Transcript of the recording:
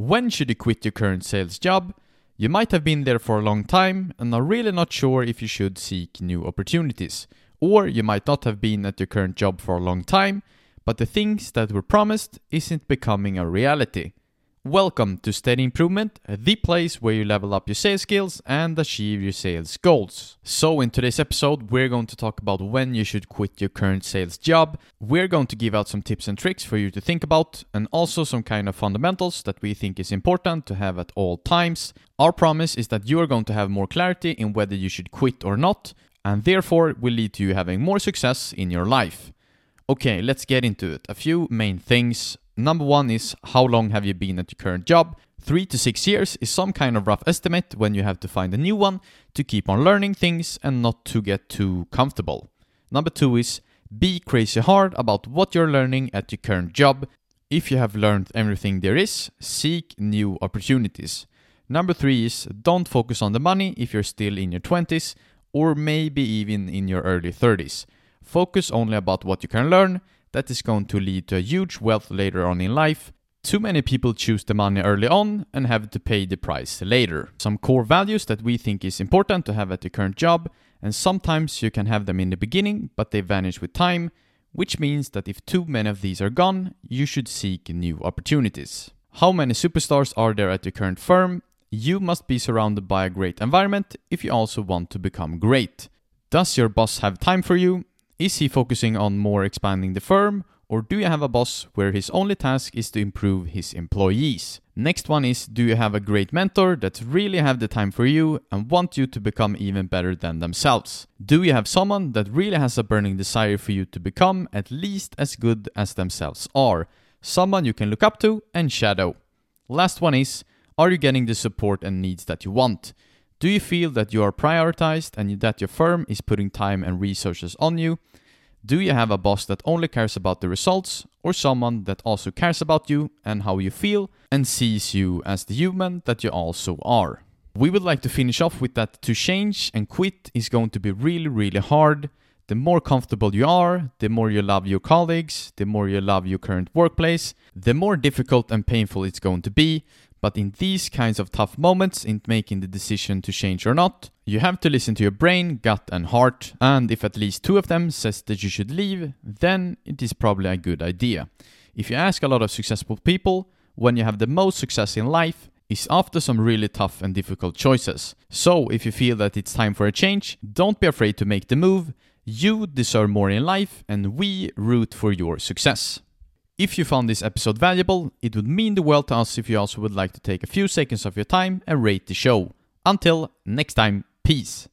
When should you quit your current sales job? You might have been there for a long time and are really not sure if you should seek new opportunities. Or you might not have been at your current job for a long time, but the things that were promised isn't becoming a reality. Welcome to Steady Improvement, the place where you level up your sales skills and achieve your sales goals. So, in today's episode, we're going to talk about when you should quit your current sales job. We're going to give out some tips and tricks for you to think about, and also some kind of fundamentals that we think is important to have at all times. Our promise is that you are going to have more clarity in whether you should quit or not, and therefore will lead to you having more success in your life. Okay, let's get into it. A few main things Number one is how long have you been at your current job? Three to six years is some kind of rough estimate when you have to find a new one to keep on learning things and not to get too comfortable. Number two is be crazy hard about what you're learning at your current job. If you have learned everything there is, seek new opportunities. Number three is don't focus on the money if you're still in your 20s or maybe even in your early 30s. Focus only about what you can learn that is going to lead to a huge wealth later on in life. Too many people choose the money early on and have to pay the price later. Some core values that we think is important to have at your current job, and sometimes you can have them in the beginning, but they vanish with time, which means that if too many of these are gone, you should seek new opportunities. How many superstars are there at your current firm? You must be surrounded by a great environment if you also want to become great. Does your boss have time for you? Is he focusing on more expanding the firm, or do you have a boss where his only task is to improve his employees? Next one is do you have a great mentor that really have the time for you and want you to become even better than themselves? Do you have someone that really has a burning desire for you to become at least as good as themselves are? Someone you can look up to and shadow. Last one is are you getting the support and needs that you want? Do you feel that you are prioritized and that your firm is putting time and resources on you? Do you have a boss that only cares about the results, or someone that also cares about you and how you feel and sees you as the human that you also are? We would like to finish off with that to change and quit is going to be really, really hard. The more comfortable you are, the more you love your colleagues, the more you love your current workplace, the more difficult and painful it's going to be. But in these kinds of tough moments, in making the decision to change or not, you have to listen to your brain, gut, and heart. And if at least two of them says that you should leave, then it is probably a good idea. If you ask a lot of successful people, when you have the most success in life, is after some really tough and difficult choices. So, if you feel that it's time for a change, don't be afraid to make the move. You deserve more in life, and we root for your success. If you found this episode valuable, it would mean the world to us if you also would like to take a few seconds of your time and rate the show. Until next time, peace.